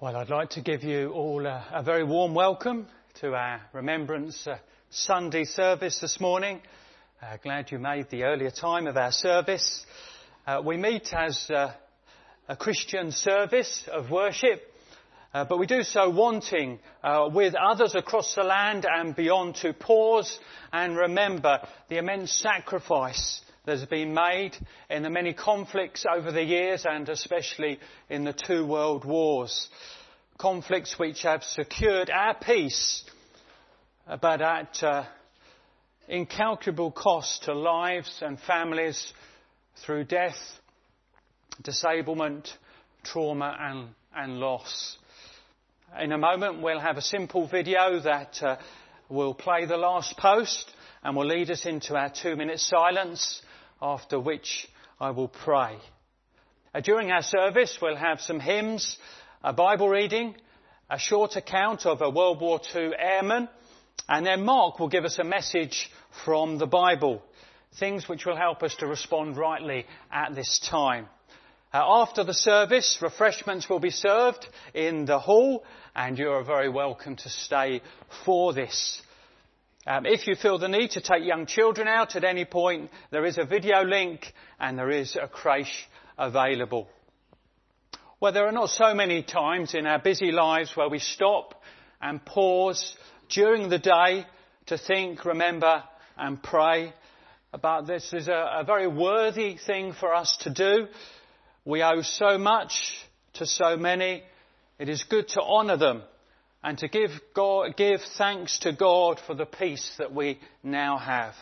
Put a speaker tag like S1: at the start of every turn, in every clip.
S1: Well, I'd like to give you all a, a very warm welcome to our Remembrance uh, Sunday service this morning. Uh, glad you made the earlier time of our service. Uh, we meet as uh, a Christian service of worship, uh, but we do so wanting uh, with others across the land and beyond to pause and remember the immense sacrifice that has been made in the many conflicts over the years and especially in the two world wars. Conflicts which have secured our peace, but at uh, incalculable cost to lives and families through death, disablement, trauma and, and loss. In a moment we'll have a simple video that uh, will play the last post and will lead us into our two minute silence after which I will pray. Uh, during our service, we'll have some hymns, a Bible reading, a short account of a World War II airman, and then Mark will give us a message from the Bible, things which will help us to respond rightly at this time. Uh, after the service, refreshments will be served in the hall, and you are very welcome to stay for this. Um, if you feel the need to take young children out at any point, there is a video link and there is a creche available. Well, there are not so many times in our busy lives where we stop and pause during the day to think, remember and pray. But this is a, a very worthy thing for us to do. We owe so much to so many. It is good to honour them and to give, God, give thanks to God for the peace that we now have.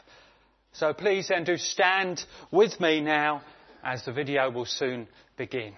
S1: So please then do stand with me now as the video will soon begin.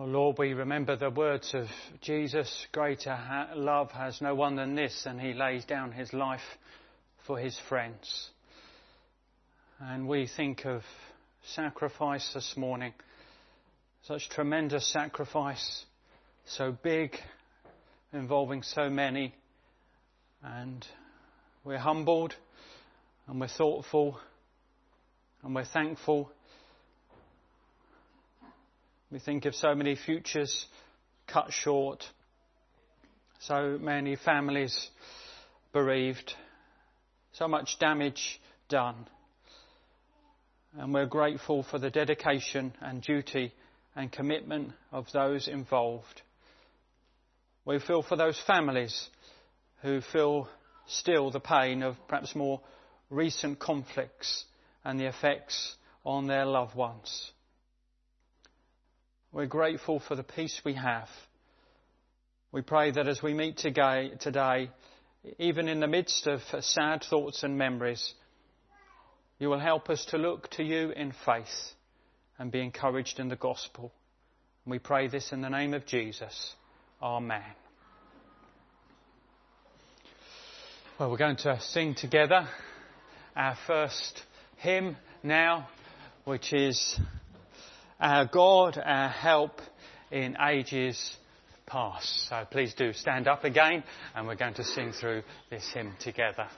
S1: Oh Lord, we remember the words of Jesus greater ha- love has no one than this, and he lays down his life for his friends. And we think of sacrifice this morning, such tremendous sacrifice, so big, involving so many, and we're humbled and we're thoughtful and we're thankful we think of so many futures cut short, so many families bereaved, so much damage done. And we're grateful for the dedication and duty and commitment of those involved. We feel for those families who feel still the pain of perhaps more recent conflicts and the effects on their loved ones. We're grateful for the peace we have. We pray that as we meet today, even in the midst of sad thoughts and memories, you will help us to look to you in faith and be encouraged in the gospel. we pray this in the name of Jesus. Amen. Well, we're going to sing together our first hymn now, which is our God, our help in ages past. So please do stand up again and we're going to sing through this hymn together.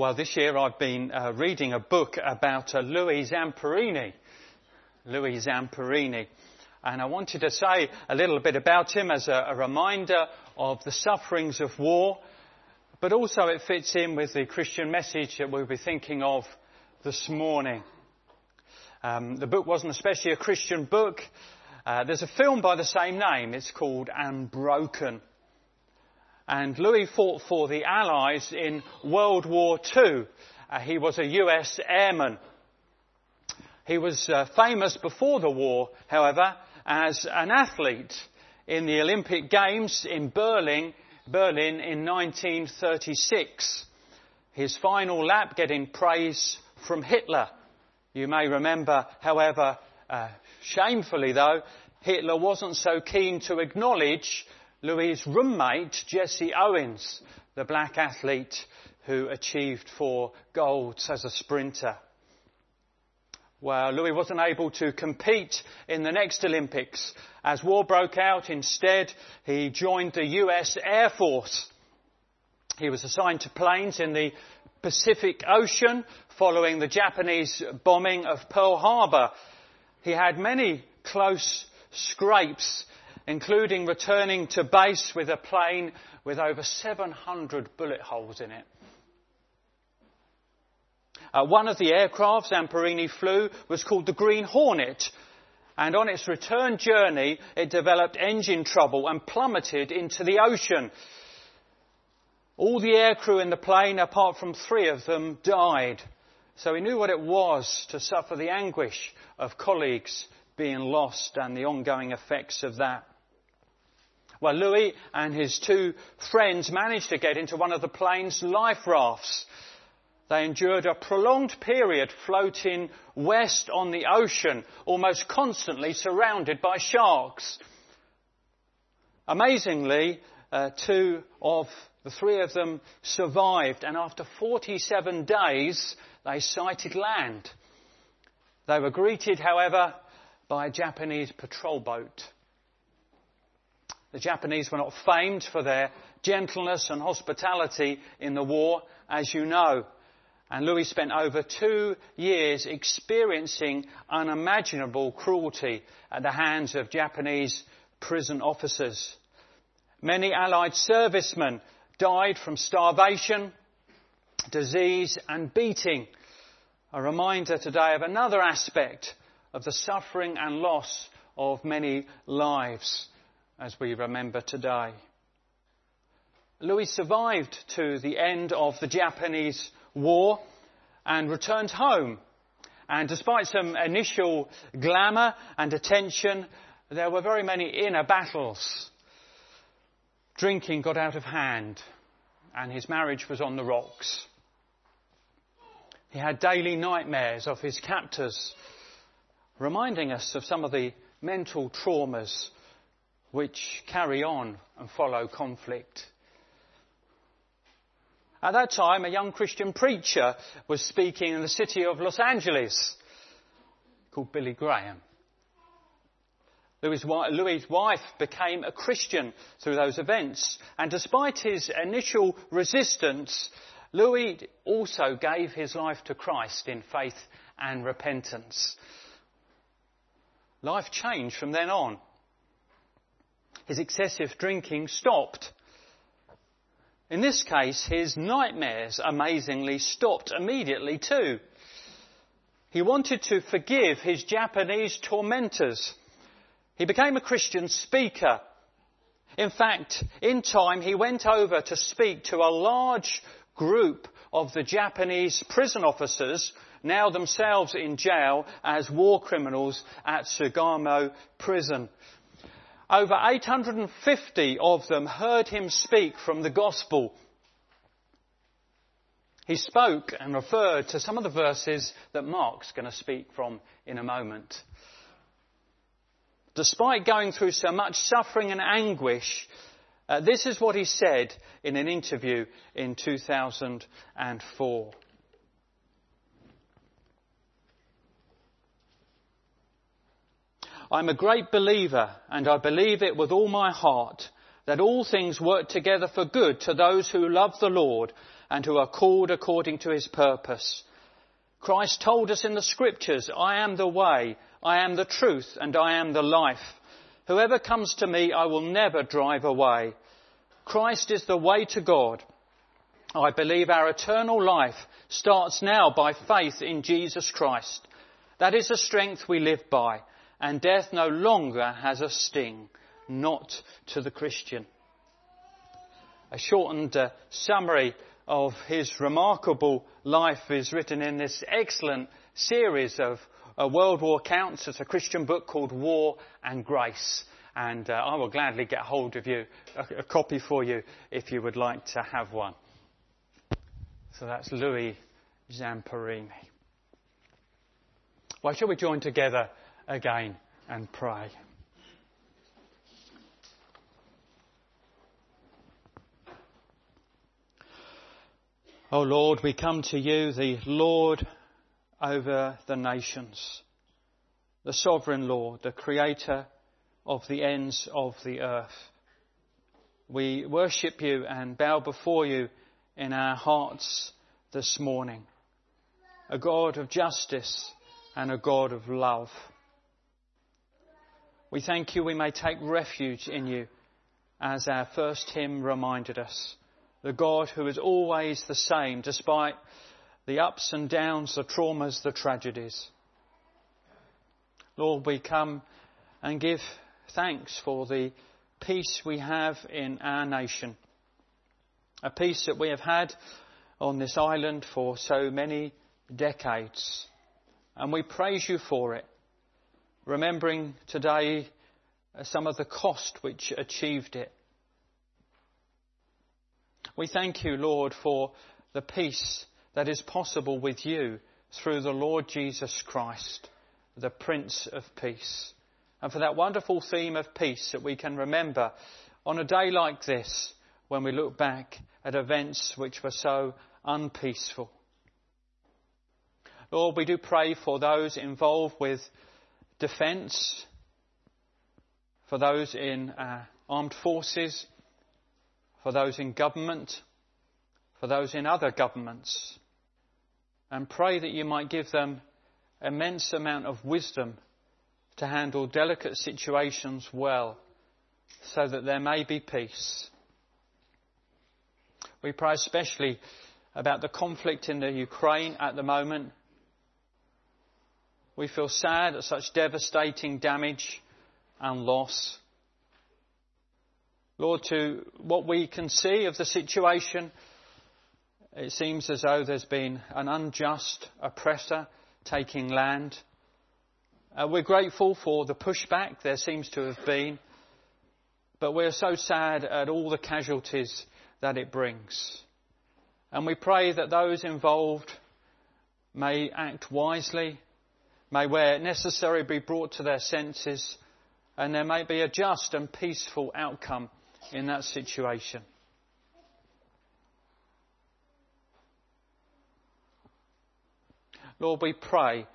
S1: Well, this year I've been uh, reading a book about uh, Louis Zamperini. Louis Zamperini. And I wanted to say a little bit about him as a, a reminder of the sufferings of war, but also it fits in with the Christian message that we'll be thinking of this morning. Um, the book wasn't especially a Christian book. Uh, there's a film by the same name. It's called Unbroken. And Louis fought for the Allies in World War II. Uh, he was a US airman. He was uh, famous before the war, however, as an athlete in the Olympic Games in Berlin, Berlin in 1936. His final lap getting praise from Hitler. You may remember, however, uh, shamefully though, Hitler wasn't so keen to acknowledge Louis' roommate, Jesse Owens, the black athlete who achieved four golds as a sprinter. Well, Louis wasn't able to compete in the next Olympics. As war broke out, instead, he joined the US Air Force. He was assigned to planes in the Pacific Ocean following the Japanese bombing of Pearl Harbor. He had many close scrapes, including returning to base with a plane with over 700 bullet holes in it. Uh, one of the aircrafts Zamperini flew was called the Green Hornet, and on its return journey, it developed engine trouble and plummeted into the ocean. All the aircrew in the plane, apart from three of them, died. So he knew what it was to suffer the anguish of colleagues being lost and the ongoing effects of that. Well, Louis and his two friends managed to get into one of the plane's life rafts. They endured a prolonged period floating west on the ocean, almost constantly surrounded by sharks. Amazingly, uh, two of the three of them survived, and after 47 days, they sighted land. They were greeted, however, by a Japanese patrol boat. The Japanese were not famed for their gentleness and hospitality in the war, as you know. And Louis spent over two years experiencing unimaginable cruelty at the hands of Japanese prison officers. Many Allied servicemen died from starvation, disease and beating. A reminder today of another aspect of the suffering and loss of many lives as we remember today. Louis survived to the end of the Japanese war and returned home. And despite some initial glamour and attention, there were very many inner battles. Drinking got out of hand and his marriage was on the rocks. He had daily nightmares of his captors reminding us of some of the mental traumas which carry on and follow conflict. At that time, a young Christian preacher was speaking in the city of Los Angeles called Billy Graham. Louis' wife became a Christian through those events, and despite his initial resistance, Louis also gave his life to Christ in faith and repentance. Life changed from then on. His excessive drinking stopped. In this case, his nightmares amazingly stopped immediately too. He wanted to forgive his Japanese tormentors. He became a Christian speaker. In fact, in time, he went over to speak to a large group of the Japanese prison officers now themselves in jail as war criminals at Sugamo prison. Over 850 of them heard him speak from the gospel. He spoke and referred to some of the verses that Mark's going to speak from in a moment. Despite going through so much suffering and anguish, uh, this is what he said in an interview in 2004. I'm a great believer, and I believe it with all my heart, that all things work together for good to those who love the Lord and who are called according to his purpose. Christ told us in the scriptures, I am the way, I am the truth, and I am the life. Whoever comes to me, I will never drive away. Christ is the way to God. I believe our eternal life starts now by faith in Jesus Christ. That is the strength we live by and death no longer has a sting, not to the Christian. A shortened uh, summary of his remarkable life is written in this excellent series of uh, World War accounts. It's a Christian book called War and Grace. and uh, I will gladly get hold of you, a, a copy for you, if you would like to have one. So that's Louis Zamperini. Why shall we join together again and pray? Oh Lord, we come to you, the Lord over the nations, the sovereign Lord, the creator of the ends of the earth. We worship you and bow before you in our hearts this morning. A God of justice and a God of love. We thank you we may take refuge in you as our first hymn reminded us the God who is always the same despite the ups and downs, the traumas, the tragedies. Lord, we come and give thanks for the peace we have in our nation. A peace that we have had on this island for so many decades. And we praise you for it, remembering today uh, some of the cost which achieved it. We thank you, Lord, for the peace that is possible with you through the Lord Jesus Christ, the Prince of Peace. And for that wonderful theme of peace that we can remember on a day like this when we look back at events which were so unpeaceful. Lord, we do pray for those involved with defence, for those in uh, armed forces, for those in government, for those in other governments, and pray that you might give them immense amount of wisdom to handle delicate situations well, so that there may be peace. We pray especially about the conflict in the Ukraine at the moment. We feel sad at such devastating damage and loss. Lord, to what we can see of the situation, it seems as though there's been an unjust oppressor taking land. Uh, we're grateful for the pushback there seems to have been, but we're so sad at all the casualties that it brings. And we pray that those involved may act wisely, may where necessary be brought to their senses, and there may be a just and peaceful outcome in that situation. Lord, we pray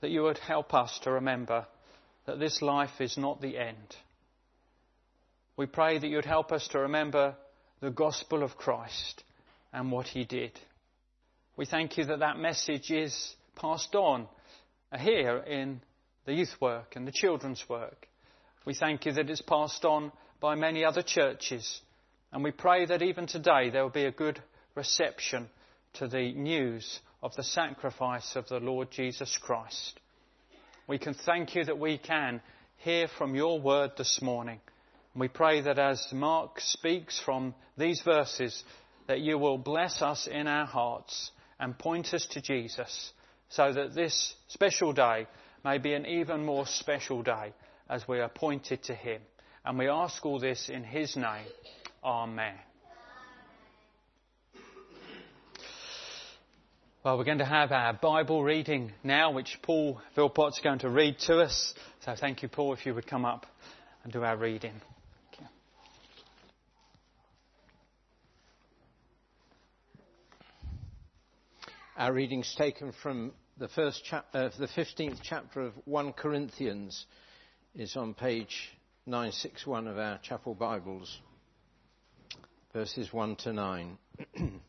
S1: that you would help us to remember that this life is not the end. We pray that you would help us to remember the gospel of Christ and what he did. We thank you that that message is passed on here in the youth work and the children's work. We thank you that it's passed on by many other churches. And we pray that even today there will be a good reception to the news of the sacrifice of the Lord Jesus Christ. We can thank you that we can hear from your word this morning. We pray that as Mark speaks from these verses, that you will bless us in our hearts and point us to Jesus so that this special day may be an even more special day as we are pointed to him. And we ask all this in his name. Amen. Well, we're going to have our Bible reading now, which Paul Philpott's going to read to us. So thank you, Paul, if you would come up and do our reading.
S2: Our reading's taken from the first uh, the 15th chapter of 1 Corinthians, is on page 961 of our chapel Bibles, verses 1 to 9.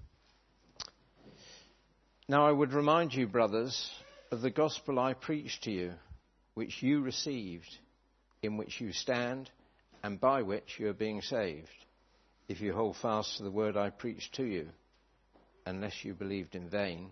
S2: now I would remind you, brothers, of the gospel I preached to you, which you received, in which you stand, and by which you are being saved, if you hold fast to the word I preached to you, unless you believed in vain.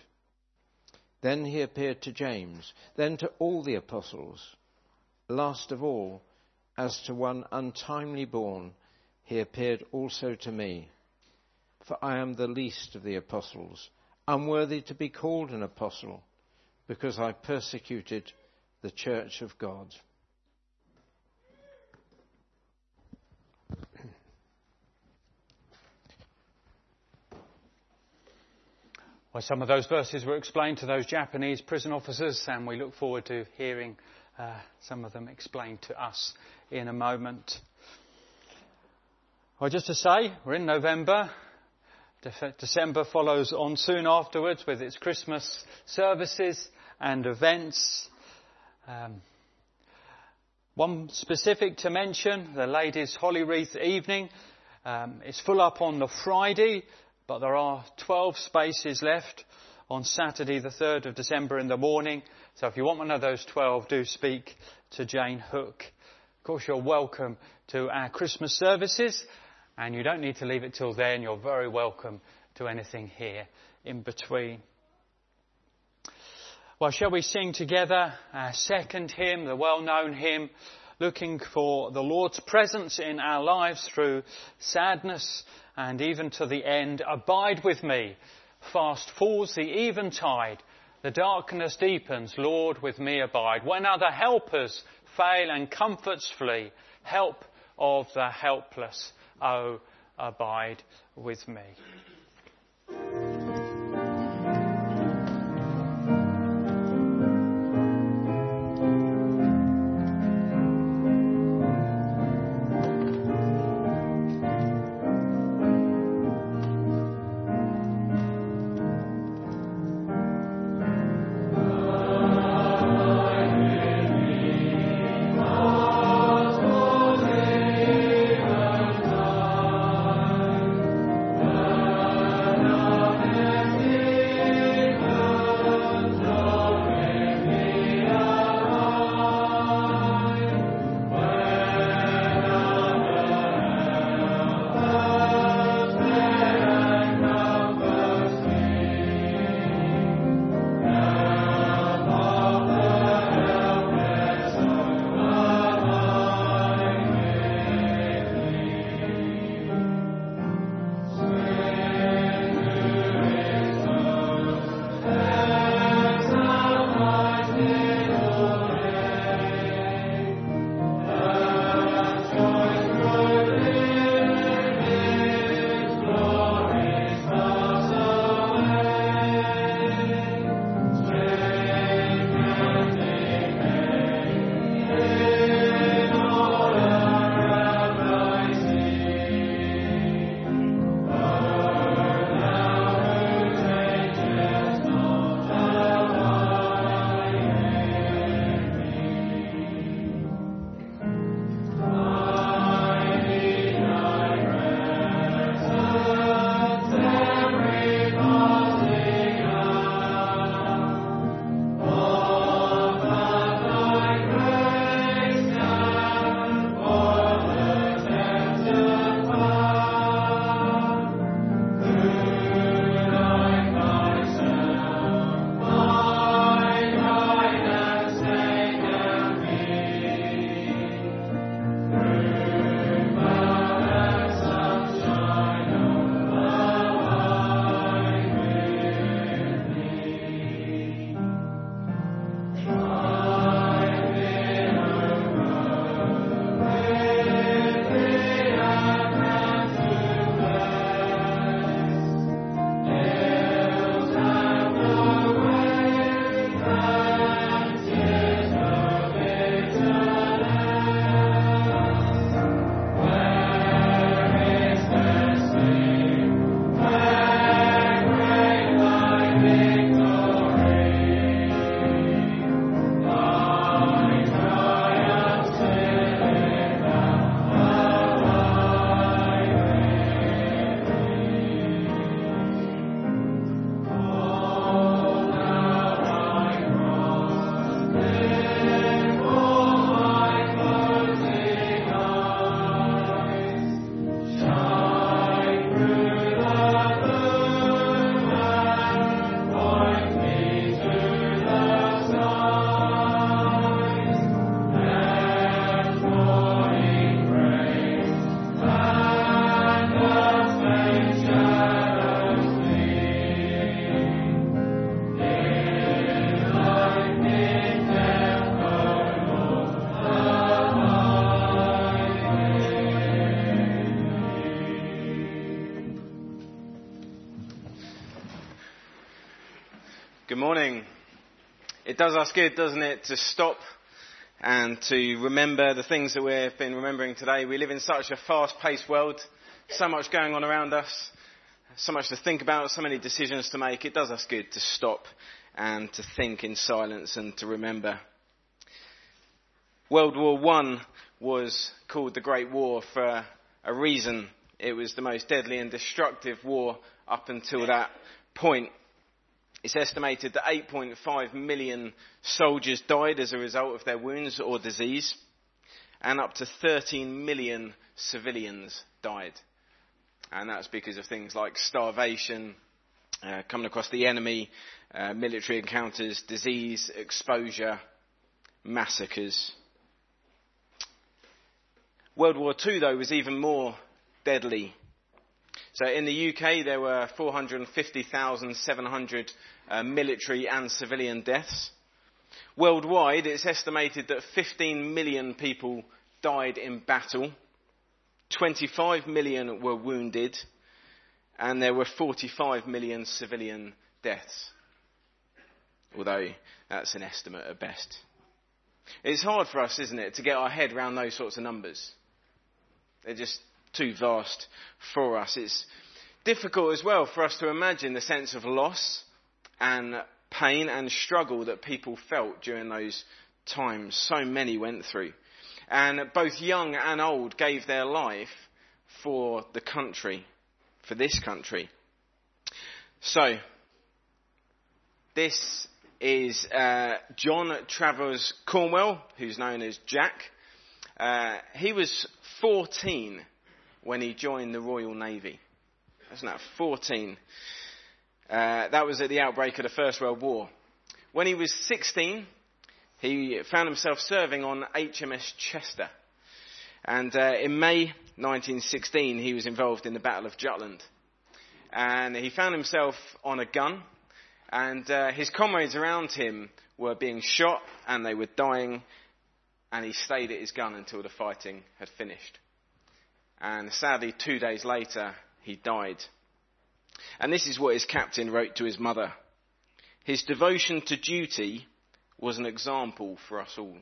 S2: Then he appeared to James, then to all the apostles. Last of all, as to one untimely born, he appeared also to me. For I am the least of the apostles, unworthy to be called an apostle, because I persecuted the church of God.
S1: Well, some of those verses were explained to those Japanese prison officers, and we look forward to hearing uh, some of them explained to us in a moment. Well, just to say, we're in November. De- December follows on soon afterwards with its Christmas services and events. Um, one specific to mention, the ladies' Holly Wreath evening. Um, it's full up on the Friday, but there are 12 spaces left on Saturday, the 3rd of December in the morning. So if you want one of those 12, do speak to Jane Hook. Of course, you're welcome to our Christmas services, and you don't need to leave it till then. You're very welcome to anything here in between. Well, shall we sing together our second hymn, the well-known hymn, looking for the Lord's presence in our lives through sadness and even to the end. Abide with me. Fast falls the eventide. The darkness deepens. Lord, with me abide. When other helpers fail and comforts flee, help of the helpless, oh, abide with me.
S3: It does us good, doesn't it, to stop and to remember the things that we've been remembering today. We live in such a fast paced world, so much going on around us, so much to think about, so many decisions to make. It does us good to stop and to think in silence and to remember. World War One was called the Great War for a reason. It was the most deadly and destructive war up until that point. It's estimated that 8.5 million soldiers died as a result of their wounds or disease, and up to 13 million civilians died. And that's because of things like starvation, uh, coming across the enemy, uh, military encounters, disease, exposure, massacres. World War II, though, was even more deadly so in the UK, there were 450,700 uh, military and civilian deaths. Worldwide, it's estimated that 15 million people died in battle, 25 million were wounded, and there were 45 million civilian deaths. Although that's an estimate at best. It's hard for us, isn't it, to get our head around those sorts of numbers. They're just too vast for us. It's difficult as well for us to imagine the sense of loss and pain and struggle that people felt during those times so many went through. And both young and old gave their life for the country, for this country. So, this is uh, John Travers Cornwell, who's known as Jack. Uh, he was 14 when he joined the Royal Navy. That's now 14. Uh, that was at the outbreak of the First World War. When he was 16, he found himself serving on HMS Chester. And uh, in May 1916, he was involved in the Battle of Jutland. And he found himself on a gun, and uh, his comrades around him were being shot and they were dying, and he stayed at his gun until the fighting had finished and sadly, two days later, he died. And this is what his captain wrote to his mother. His devotion to duty was an example for us all.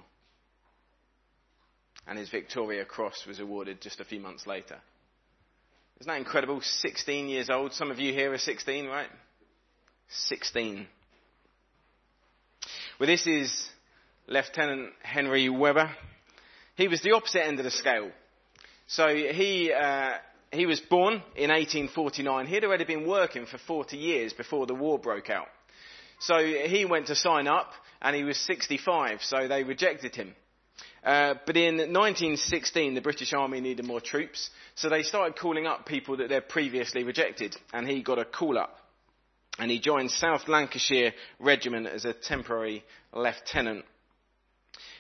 S3: And his Victoria Cross was awarded just a few months later. Isn't that incredible? 16 years old. Some of you here are 16, right? 16. Well, this is Lieutenant Henry Webber. He was the opposite end of the scale. So he, uh, he was born in 1849. He'd already been working for 40 years before the war broke out. So he went to sign up and he was 65, so they rejected him. Uh, but in 1916, the British Army needed more troops, so they started calling up people that they'd previously rejected, and he got a call up. And he joined South Lancashire Regiment as a temporary lieutenant.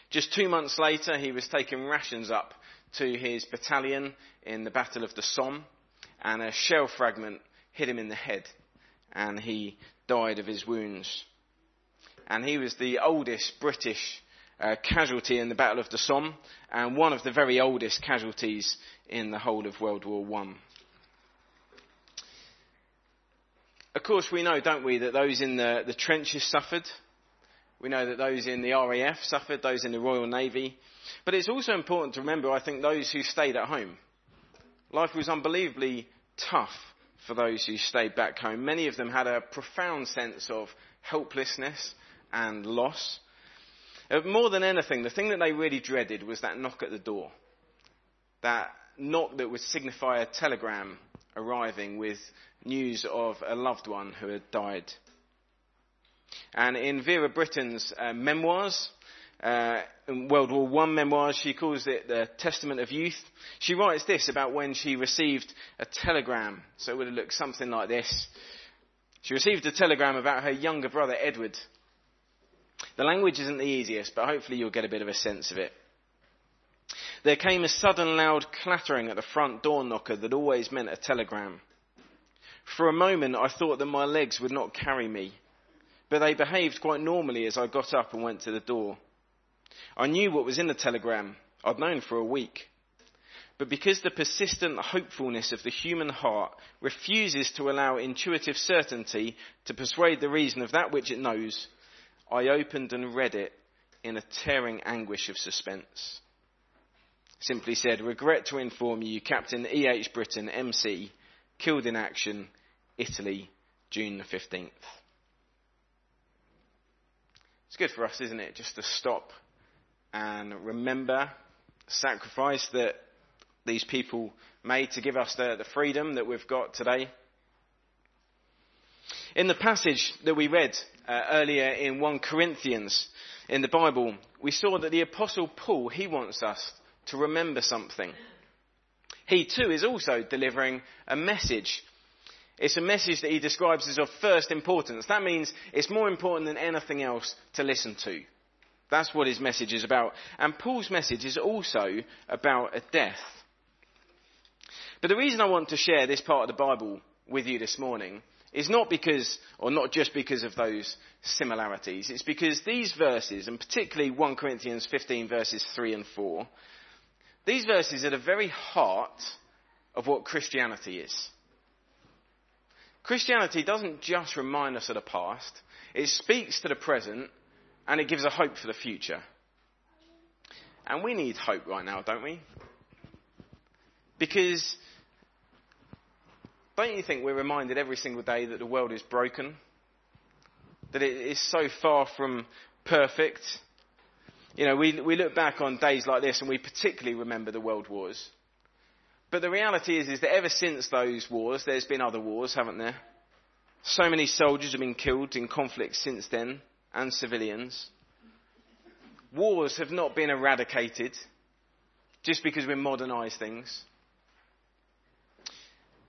S3: Just two months later, he was taking rations up to his battalion in the Battle of the Somme, and a shell fragment hit him in the head, and he died of his wounds. And he was the oldest British uh, casualty in the Battle of the Somme, and one of the very oldest casualties in the whole of World War One. Of course, we know, don't we, that those in the, the trenches suffered. We know that those in the RAF suffered, those in the Royal Navy. But it's also important to remember, I think, those who stayed at home. Life was unbelievably tough for those who stayed back home. Many of them had a profound sense of helplessness and loss. Uh, more than anything, the thing that they really dreaded was that knock at the door. That knock that would signify a telegram arriving with news of a loved one who had died. And in Vera Brittain's uh, memoirs, uh, in World War One memoirs, she calls it the Testament of Youth. She writes this about when she received a telegram. So it would have looked something like this. She received a telegram about her younger brother Edward. The language isn't the easiest, but hopefully you'll get a bit of a sense of it. There came a sudden loud clattering at the front door knocker that always meant a telegram. For a moment I thought that my legs would not carry me, but they behaved quite normally as I got up and went to the door. I knew what was in the telegram. I'd known for a week. but because the persistent hopefulness of the human heart refuses to allow intuitive certainty to persuade the reason of that which it knows, I opened and read it in a tearing anguish of suspense. Simply said, regret to inform you, Captain E.H. Brittain, MC, killed in action, Italy, June the 15th. It's good for us, isn't it, just to stop and remember the sacrifice that these people made to give us the, the freedom that we've got today. In the passage that we read uh, earlier in 1 Corinthians in the Bible, we saw that the Apostle Paul, he wants us to remember something. He too is also delivering a message. It's a message that he describes as of first importance. That means it's more important than anything else to listen to. That's what his message is about. And Paul's message is also about a death. But the reason I want to share this part of the Bible with you this morning is not because, or not just because of those similarities. It's because these verses, and particularly 1 Corinthians 15 verses 3 and 4, these verses are the very heart of what Christianity is. Christianity doesn't just remind us of the past, it speaks to the present and it gives a hope for the future. And we need hope right now, don't we? Because don't you think we're reminded every single day that the world is broken? That it is so far from perfect? You know, we, we look back on days like this and we particularly remember the world wars. But the reality is, is that ever since those wars, there's been other wars, haven't there? So many soldiers have been killed in conflict since then, and civilians. Wars have not been eradicated just because we modernise things.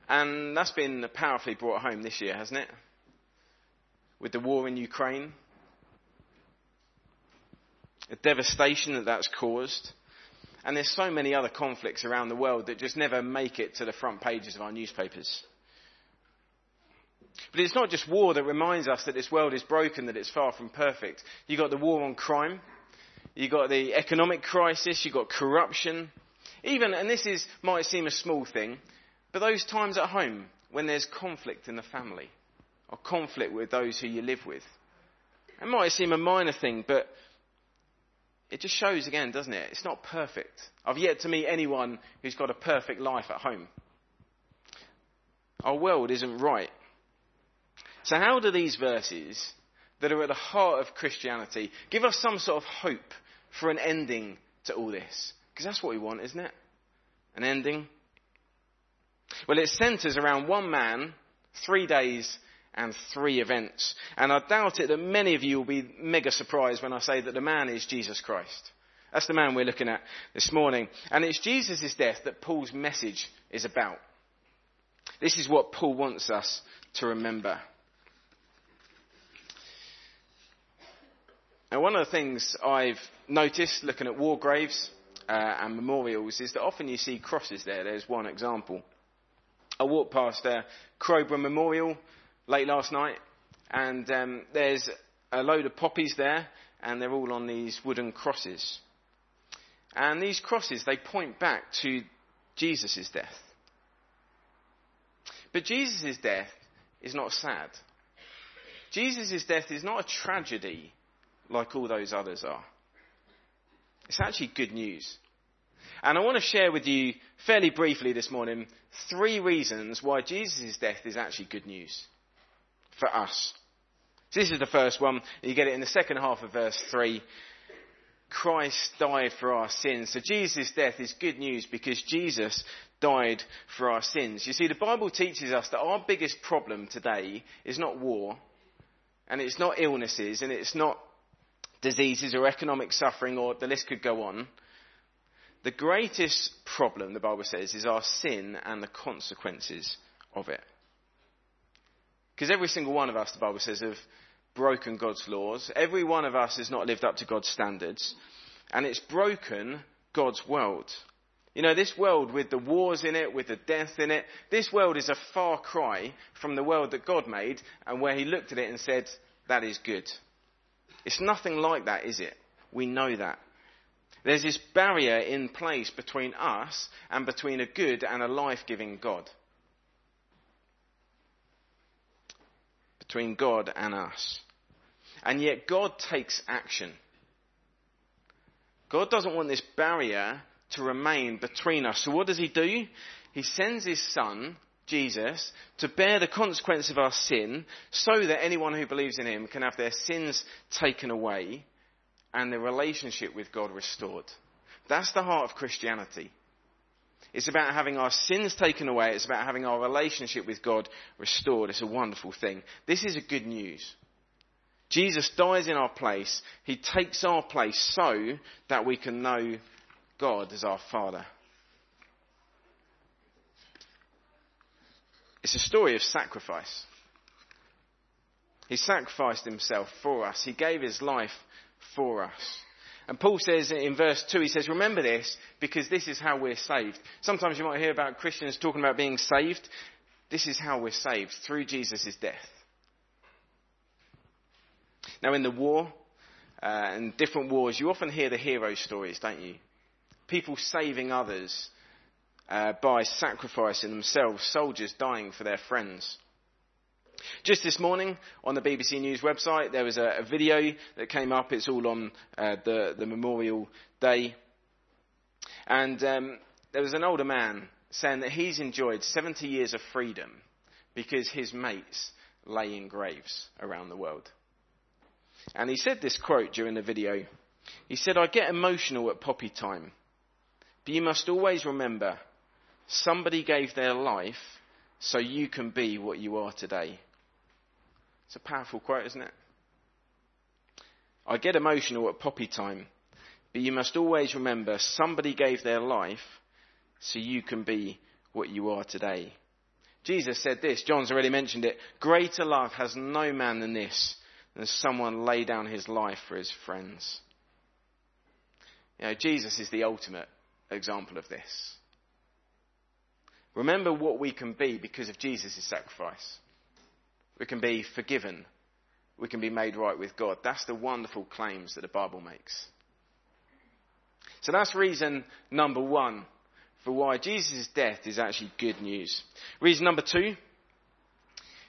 S3: And that's been powerfully brought home this year, hasn't it? With the war in Ukraine, the devastation that that's caused. And there's so many other conflicts around the world that just never make it to the front pages of our newspapers. But it's not just war that reminds us that this world is broken, that it's far from perfect. You've got the war on crime. You've got the economic crisis. You've got corruption. Even, and this is, might seem a small thing, but those times at home when there's conflict in the family or conflict with those who you live with. It might seem a minor thing, but it just shows again, doesn't it? It's not perfect. I've yet to meet anyone who's got a perfect life at home. Our world isn't right. So, how do these verses that are at the heart of Christianity give us some sort of hope for an ending to all this? Because that's what we want, isn't it? An ending well, it centres around one man, three days, and three events. And I doubt it that many of you will be mega surprised when I say that the man is Jesus Christ. That's the man we're looking at this morning. And it's Jesus' death that Paul's message is about. This is what Paul wants us to remember. Now, one of the things I've noticed looking at war graves uh, and memorials is that often you see crosses there. There's one example. I walked past uh, Crowborough Memorial late last night, and um, there's a load of poppies there, and they're all on these wooden crosses. And these crosses, they point back to Jesus' death. But Jesus' death is not sad. Jesus' death is not a tragedy like all those others are. It's actually good news. And I want to share with you fairly briefly this morning three reasons why Jesus' death is actually good news for us. So this is the first one. You get it in the second half of verse 3. Christ died for our sins. So Jesus' death is good news because Jesus died for our sins. You see, the Bible teaches us that our biggest problem today is not war, and it's not illnesses, and it's not diseases or economic suffering, or the list could go on. The greatest problem, the Bible says, is our sin and the consequences of it. Because every single one of us, the Bible says, have broken God's laws. Every one of us has not lived up to God's standards. And it's broken God's world. You know, this world with the wars in it, with the death in it, this world is a far cry from the world that God made and where He looked at it and said, that is good. It's nothing like that, is it? We know that. There's this barrier in place between us and between a good and a life giving God. Between God and us. And yet God takes action. God doesn't want this barrier to remain between us. So what does he do? He sends his son, Jesus, to bear the consequence of our sin so that anyone who believes in him can have their sins taken away and their relationship with God restored. That's the heart of Christianity. It's about having our sins taken away. It's about having our relationship with God restored. It's a wonderful thing. This is a good news. Jesus dies in our place. He takes our place so that we can know God as our Father. It's a story of sacrifice. He sacrificed himself for us. He gave his life for us. And Paul says in verse 2, he says, remember this because this is how we're saved. Sometimes you might hear about Christians talking about being saved. This is how we're saved, through Jesus' death. Now in the war, uh, and different wars, you often hear the hero stories, don't you? People saving others uh, by sacrificing themselves, soldiers dying for their friends. Just this morning on the BBC News website, there was a, a video that came up. It's all on uh, the, the, Memorial Day. And um, there was an older man saying that he's enjoyed 70 years of freedom because his mates lay in graves around the world. And he said this quote during the video. He said, I get emotional at poppy time, but you must always remember somebody gave their life so you can be what you are today. It's a powerful quote, isn't it? I get emotional at poppy time, but you must always remember somebody gave their life so you can be what you are today. Jesus said this, John's already mentioned it, greater love has no man than this, than someone lay down his life for his friends. You know, Jesus is the ultimate example of this. Remember what we can be because of Jesus' sacrifice. We can be forgiven. We can be made right with God. That's the wonderful claims that the Bible makes. So that's reason number one for why Jesus' death is actually good news. Reason number two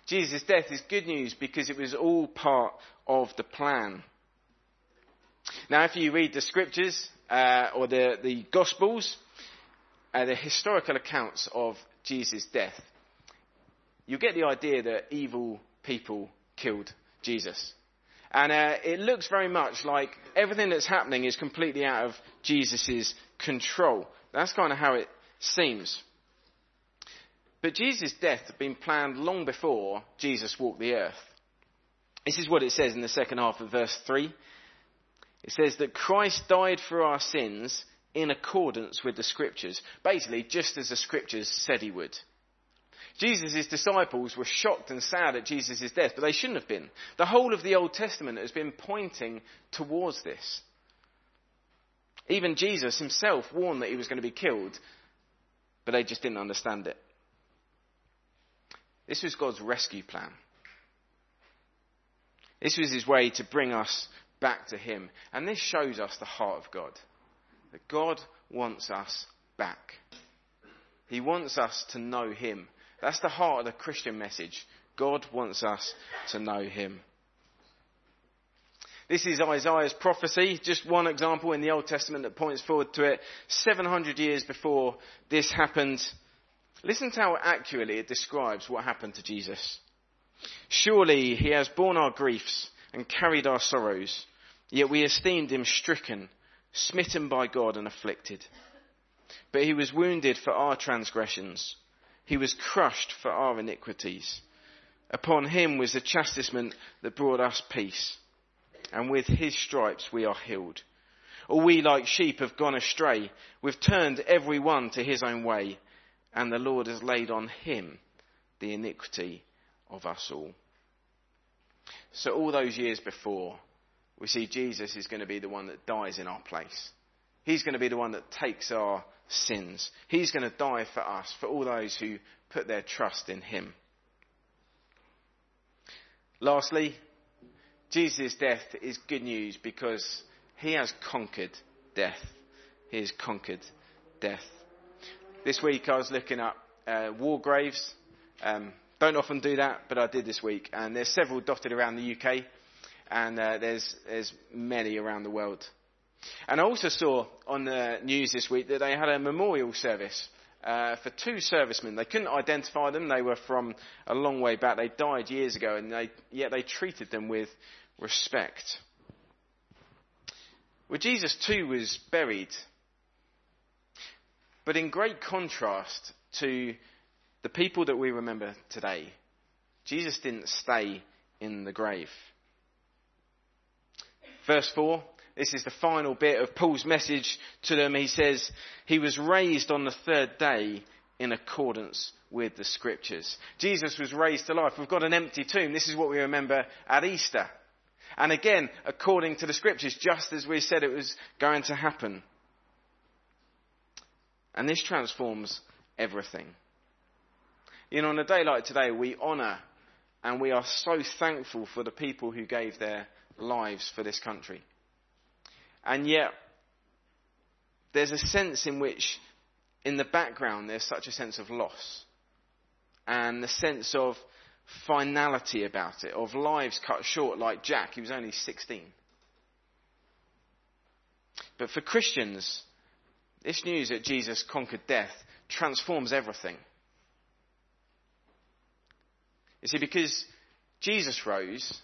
S3: Jesus' death is good news because it was all part of the plan. Now, if you read the scriptures uh, or the, the Gospels, uh, the historical accounts of Jesus' death, you get the idea that evil people killed Jesus. And uh, it looks very much like everything that's happening is completely out of Jesus' control. That's kind of how it seems. But Jesus' death had been planned long before Jesus walked the earth. This is what it says in the second half of verse 3. It says that Christ died for our sins in accordance with the scriptures. Basically, just as the scriptures said he would. Jesus' disciples were shocked and sad at Jesus' death, but they shouldn't have been. The whole of the Old Testament has been pointing towards this. Even Jesus himself warned that he was going to be killed, but they just didn't understand it. This was God's rescue plan. This was his way to bring us back to him. And this shows us the heart of God. That God wants us back. He wants us to know him. That's the heart of the Christian message. God wants us to know him. This is Isaiah's prophecy, just one example in the Old Testament that points forward to it. 700 years before this happened, listen to how accurately it describes what happened to Jesus. Surely he has borne our griefs and carried our sorrows, yet we esteemed him stricken, smitten by God and afflicted. But he was wounded for our transgressions he was crushed for our iniquities. Upon him was the chastisement that brought us peace. And with his stripes we are healed. All we like sheep have gone astray. We've turned every one to his own way. And the Lord has laid on him the iniquity of us all. So all those years before, we see Jesus is going to be the one that dies in our place. He's going to be the one that takes our sins. He's going to die for us, for all those who put their trust in Him. Lastly, Jesus' death is good news because He has conquered death. He has conquered death. This week I was looking up uh, war graves. Um, don't often do that, but I did this week. And there's several dotted around the UK, and uh, there's there's many around the world. And I also saw on the news this week that they had a memorial service uh, for two servicemen. They couldn't identify them. They were from a long way back. They died years ago, and they, yet they treated them with respect. Well, Jesus too was buried. But in great contrast to the people that we remember today, Jesus didn't stay in the grave. Verse 4, this is the final bit of Paul's message to them. He says, He was raised on the third day in accordance with the scriptures. Jesus was raised to life. We've got an empty tomb. This is what we remember at Easter. And again, according to the scriptures, just as we said it was going to happen. And this transforms everything. You know, on a day like today, we honour and we are so thankful for the people who gave their lives for this country. And yet, there's a sense in which, in the background, there's such a sense of loss. And the sense of finality about it, of lives cut short, like Jack, he was only 16. But for Christians, this news that Jesus conquered death transforms everything. You see, because Jesus rose,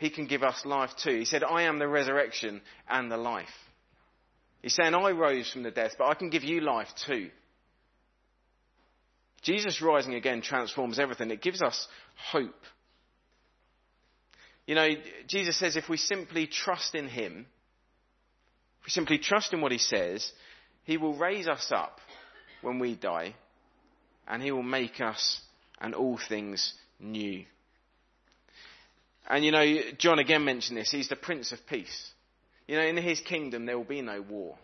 S3: he can give us life too. He said, I am the resurrection and the life. He's saying, I rose from the death, but I can give you life too. Jesus rising again transforms everything. It gives us hope. You know, Jesus says if we simply trust in Him, if we simply trust in what He says, He will raise us up when we die, and He will make us and all things new. And you know, John again mentioned this. He's the Prince of Peace. You know, in His kingdom there will be no war.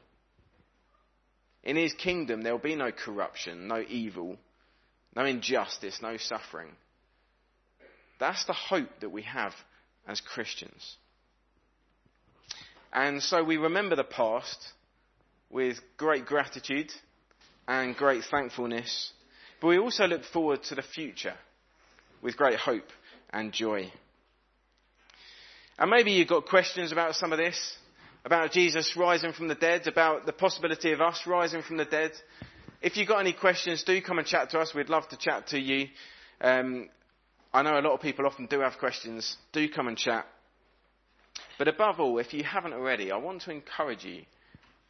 S3: In His kingdom there will be no corruption, no evil, no injustice, no suffering. That's the hope that we have as Christians. And so we remember the past with great gratitude and great thankfulness, but we also look forward to the future with great hope and joy. And maybe you've got questions about some of this, about Jesus rising from the dead, about the possibility of us rising from the dead. If you've got any questions, do come and chat to us. We'd love to chat to you. Um, I know a lot of people often do have questions. Do come and chat. But above all, if you haven't already, I want to encourage you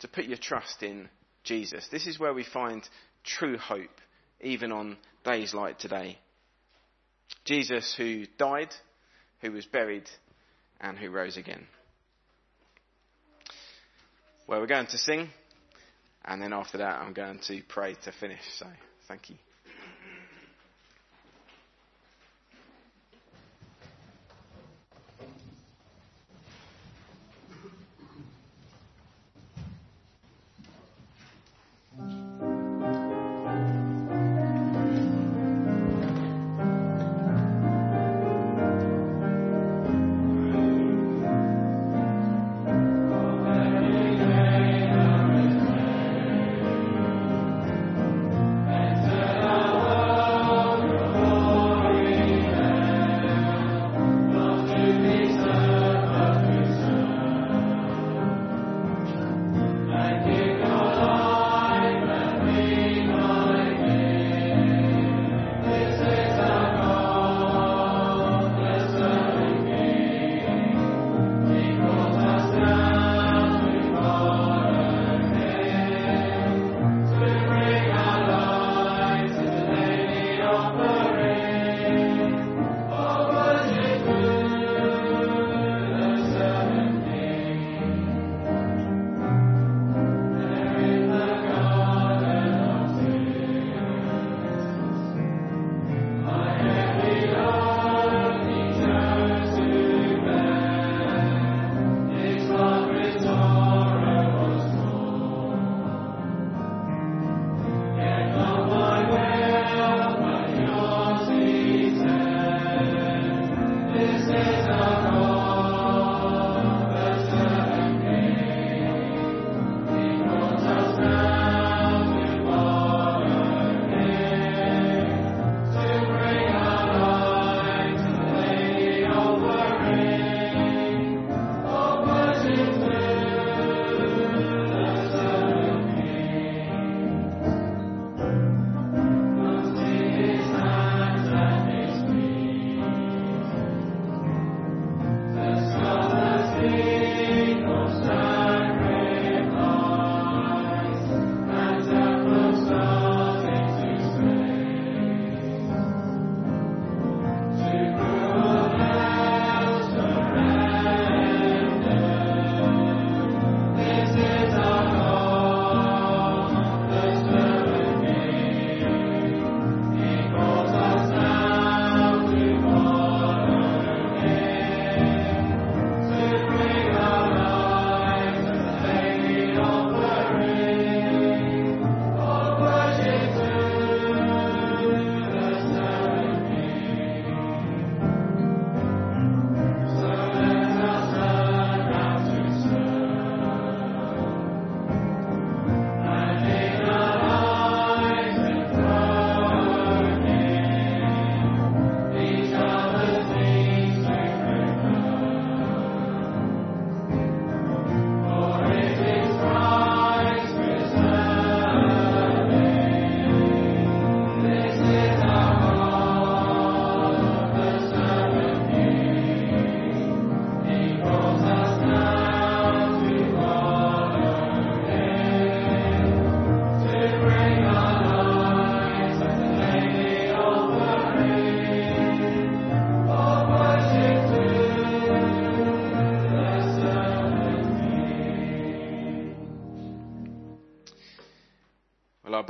S3: to put your trust in Jesus. This is where we find true hope, even on days like today. Jesus, who died, who was buried, and who rose again. Well, we're going to sing, and then after that, I'm going to pray to finish. So, thank you.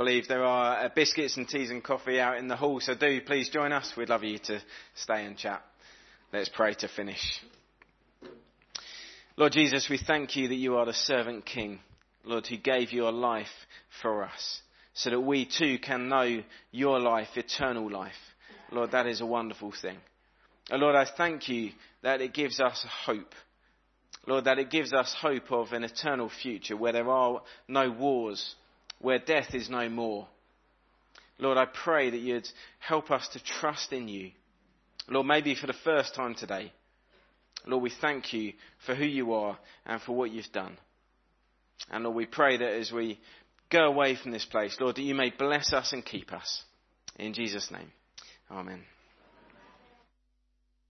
S3: Believe there are uh, biscuits and teas and coffee out in the hall, so do please join us. We'd love you to stay and chat. Let's pray to finish. Lord Jesus, we thank you that you are the servant king, Lord, who gave your life for us, so that we too can know your life, eternal life. Lord, that is a wonderful thing. Lord, I thank you that it gives us hope. Lord, that it gives us hope of an eternal future where there are no wars, where death is no more. Lord, I pray that you'd help us to trust in you. Lord, maybe for the first time today. Lord, we thank you for who you are and for what you've done. And Lord, we pray that as we go away from this place, Lord, that you may bless us and keep us. In Jesus' name. Amen.